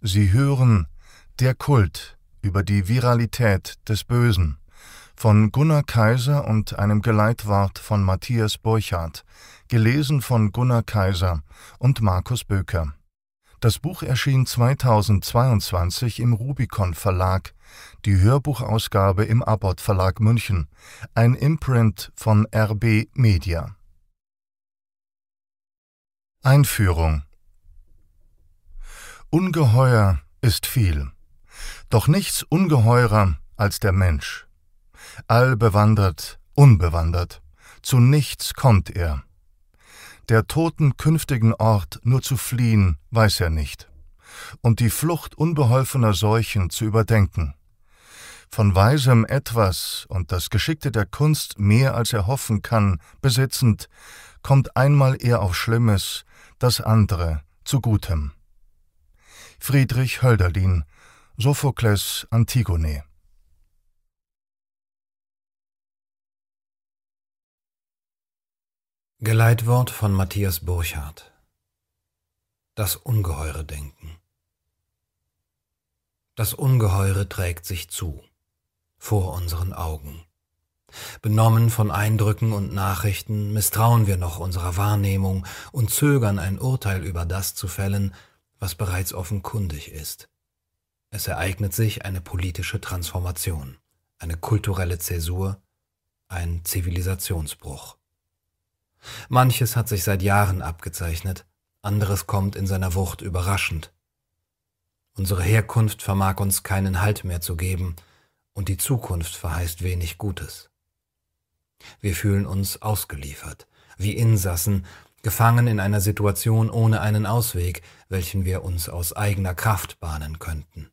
Sie hören Der Kult über die Viralität des Bösen von Gunnar Kaiser und einem Geleitwort von Matthias Burchardt, gelesen von Gunnar Kaiser und Markus Böker. Das Buch erschien 2022 im Rubicon Verlag, die Hörbuchausgabe im Abbott Verlag München, ein Imprint von RB Media. Einführung Ungeheuer ist viel, doch nichts ungeheurer als der Mensch. Allbewandert, unbewandert, zu nichts kommt er. Der toten künftigen Ort nur zu fliehen, weiß er nicht, und die Flucht unbeholfener Seuchen zu überdenken. Von weisem etwas und das Geschickte der Kunst mehr als er hoffen kann, besitzend, kommt einmal er auf Schlimmes, das andere zu Gutem. Friedrich Hölderlin, Sophokles Antigone. Geleitwort von Matthias Burchardt Das ungeheure Denken Das Ungeheure trägt sich zu, vor unseren Augen. Benommen von Eindrücken und Nachrichten misstrauen wir noch unserer Wahrnehmung und zögern ein Urteil über das zu fällen, was bereits offenkundig ist. Es ereignet sich eine politische Transformation, eine kulturelle Zäsur, ein Zivilisationsbruch. Manches hat sich seit Jahren abgezeichnet, anderes kommt in seiner Wucht überraschend. Unsere Herkunft vermag uns keinen Halt mehr zu geben, und die Zukunft verheißt wenig Gutes. Wir fühlen uns ausgeliefert, wie Insassen, gefangen in einer Situation ohne einen Ausweg, welchen wir uns aus eigener Kraft bahnen könnten.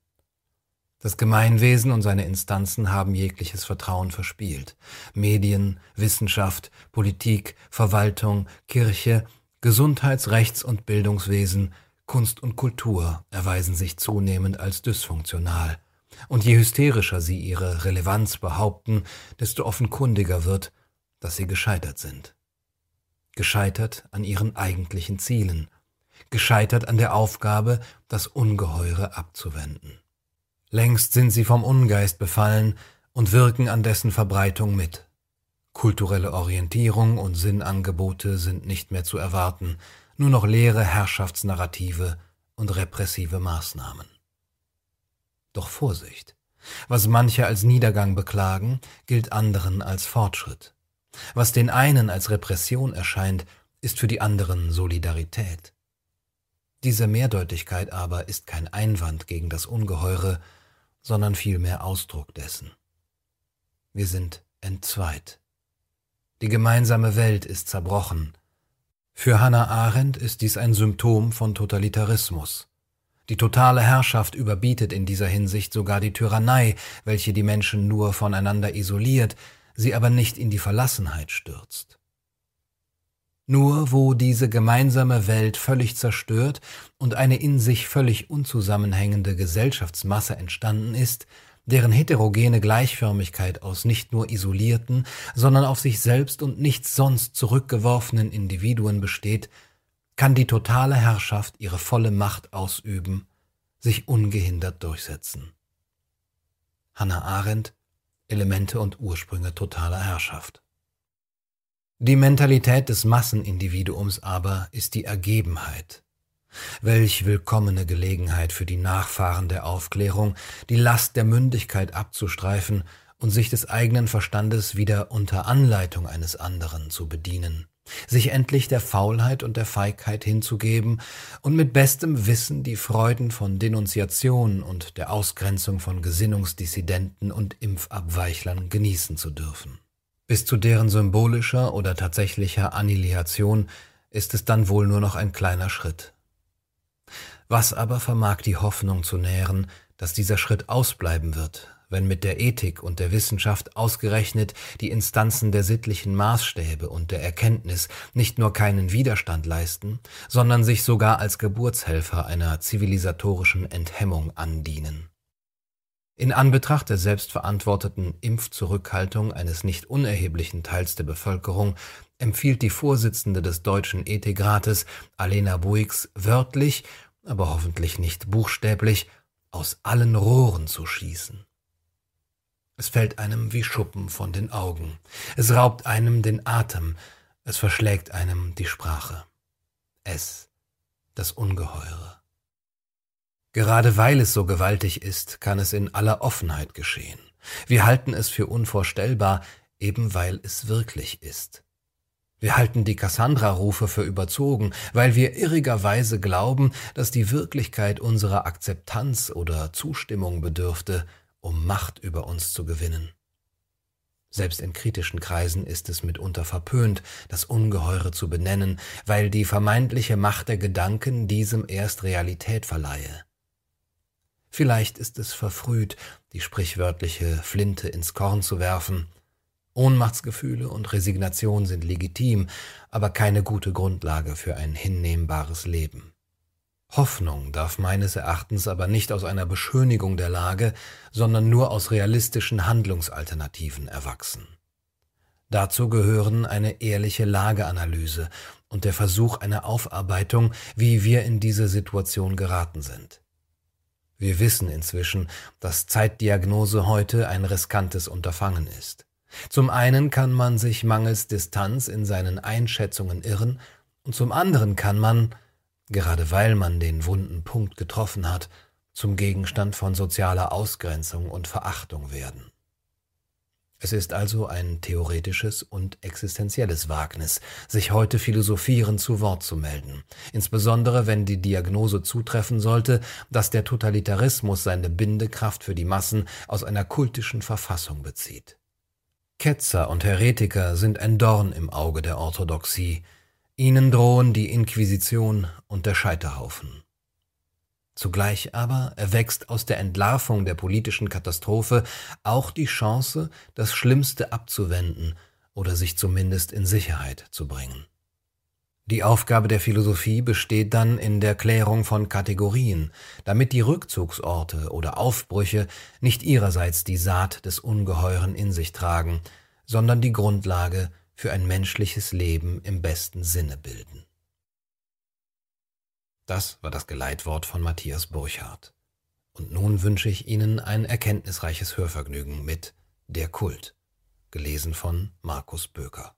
Das Gemeinwesen und seine Instanzen haben jegliches Vertrauen verspielt. Medien, Wissenschaft, Politik, Verwaltung, Kirche, Gesundheits-, Rechts- und Bildungswesen, Kunst und Kultur erweisen sich zunehmend als dysfunktional. Und je hysterischer sie ihre Relevanz behaupten, desto offenkundiger wird, dass sie gescheitert sind gescheitert an ihren eigentlichen Zielen, gescheitert an der Aufgabe, das Ungeheure abzuwenden. Längst sind sie vom Ungeist befallen und wirken an dessen Verbreitung mit. Kulturelle Orientierung und Sinnangebote sind nicht mehr zu erwarten, nur noch leere Herrschaftsnarrative und repressive Maßnahmen. Doch Vorsicht! Was manche als Niedergang beklagen, gilt anderen als Fortschritt. Was den einen als Repression erscheint, ist für die anderen Solidarität. Diese Mehrdeutigkeit aber ist kein Einwand gegen das Ungeheure, sondern vielmehr Ausdruck dessen. Wir sind entzweit. Die gemeinsame Welt ist zerbrochen. Für Hannah Arendt ist dies ein Symptom von Totalitarismus. Die totale Herrschaft überbietet in dieser Hinsicht sogar die Tyrannei, welche die Menschen nur voneinander isoliert, sie aber nicht in die Verlassenheit stürzt. Nur wo diese gemeinsame Welt völlig zerstört und eine in sich völlig unzusammenhängende Gesellschaftsmasse entstanden ist, deren heterogene Gleichförmigkeit aus nicht nur isolierten, sondern auf sich selbst und nichts sonst zurückgeworfenen Individuen besteht, kann die totale Herrschaft ihre volle Macht ausüben, sich ungehindert durchsetzen. Hannah Arendt Elemente und Ursprünge totaler Herrschaft. Die Mentalität des Massenindividuums aber ist die Ergebenheit. Welch willkommene Gelegenheit für die Nachfahren der Aufklärung, die Last der Mündigkeit abzustreifen und sich des eigenen Verstandes wieder unter Anleitung eines anderen zu bedienen sich endlich der Faulheit und der Feigheit hinzugeben und mit bestem Wissen die Freuden von Denunziation und der Ausgrenzung von Gesinnungsdissidenten und Impfabweichlern genießen zu dürfen. Bis zu deren symbolischer oder tatsächlicher Annihilation ist es dann wohl nur noch ein kleiner Schritt. Was aber vermag die Hoffnung zu nähren, dass dieser Schritt ausbleiben wird, wenn mit der Ethik und der Wissenschaft ausgerechnet die Instanzen der sittlichen Maßstäbe und der Erkenntnis nicht nur keinen Widerstand leisten, sondern sich sogar als Geburtshelfer einer zivilisatorischen Enthemmung andienen. In Anbetracht der selbstverantworteten Impfzurückhaltung eines nicht unerheblichen Teils der Bevölkerung empfiehlt die Vorsitzende des Deutschen Ethikrates, Alena Buix, wörtlich aber hoffentlich nicht buchstäblich, aus allen Rohren zu schießen. Es fällt einem wie Schuppen von den Augen, es raubt einem den Atem, es verschlägt einem die Sprache. Es, das Ungeheure. Gerade weil es so gewaltig ist, kann es in aller Offenheit geschehen. Wir halten es für unvorstellbar, eben weil es wirklich ist. Wir halten die Cassandra-Rufe für überzogen, weil wir irrigerweise glauben, dass die Wirklichkeit unserer Akzeptanz oder Zustimmung bedürfte, um Macht über uns zu gewinnen. Selbst in kritischen Kreisen ist es mitunter verpönt, das Ungeheure zu benennen, weil die vermeintliche Macht der Gedanken diesem erst Realität verleihe. Vielleicht ist es verfrüht, die sprichwörtliche Flinte ins Korn zu werfen, Ohnmachtsgefühle und Resignation sind legitim, aber keine gute Grundlage für ein hinnehmbares Leben. Hoffnung darf meines Erachtens aber nicht aus einer Beschönigung der Lage, sondern nur aus realistischen Handlungsalternativen erwachsen. Dazu gehören eine ehrliche Lageanalyse und der Versuch einer Aufarbeitung, wie wir in diese Situation geraten sind. Wir wissen inzwischen, dass Zeitdiagnose heute ein riskantes Unterfangen ist. Zum einen kann man sich mangels Distanz in seinen Einschätzungen irren, und zum anderen kann man, gerade weil man den wunden Punkt getroffen hat, zum Gegenstand von sozialer Ausgrenzung und Verachtung werden. Es ist also ein theoretisches und existenzielles Wagnis, sich heute philosophierend zu Wort zu melden, insbesondere wenn die Diagnose zutreffen sollte, dass der Totalitarismus seine Bindekraft für die Massen aus einer kultischen Verfassung bezieht. Ketzer und Heretiker sind ein Dorn im Auge der Orthodoxie, ihnen drohen die Inquisition und der Scheiterhaufen. Zugleich aber erwächst aus der Entlarvung der politischen Katastrophe auch die Chance, das Schlimmste abzuwenden oder sich zumindest in Sicherheit zu bringen. Die Aufgabe der Philosophie besteht dann in der Klärung von Kategorien, damit die Rückzugsorte oder Aufbrüche nicht ihrerseits die Saat des Ungeheuren in sich tragen, sondern die Grundlage für ein menschliches Leben im besten Sinne bilden. Das war das Geleitwort von Matthias Burchardt. Und nun wünsche ich Ihnen ein erkenntnisreiches Hörvergnügen mit Der Kult, gelesen von Markus Böker.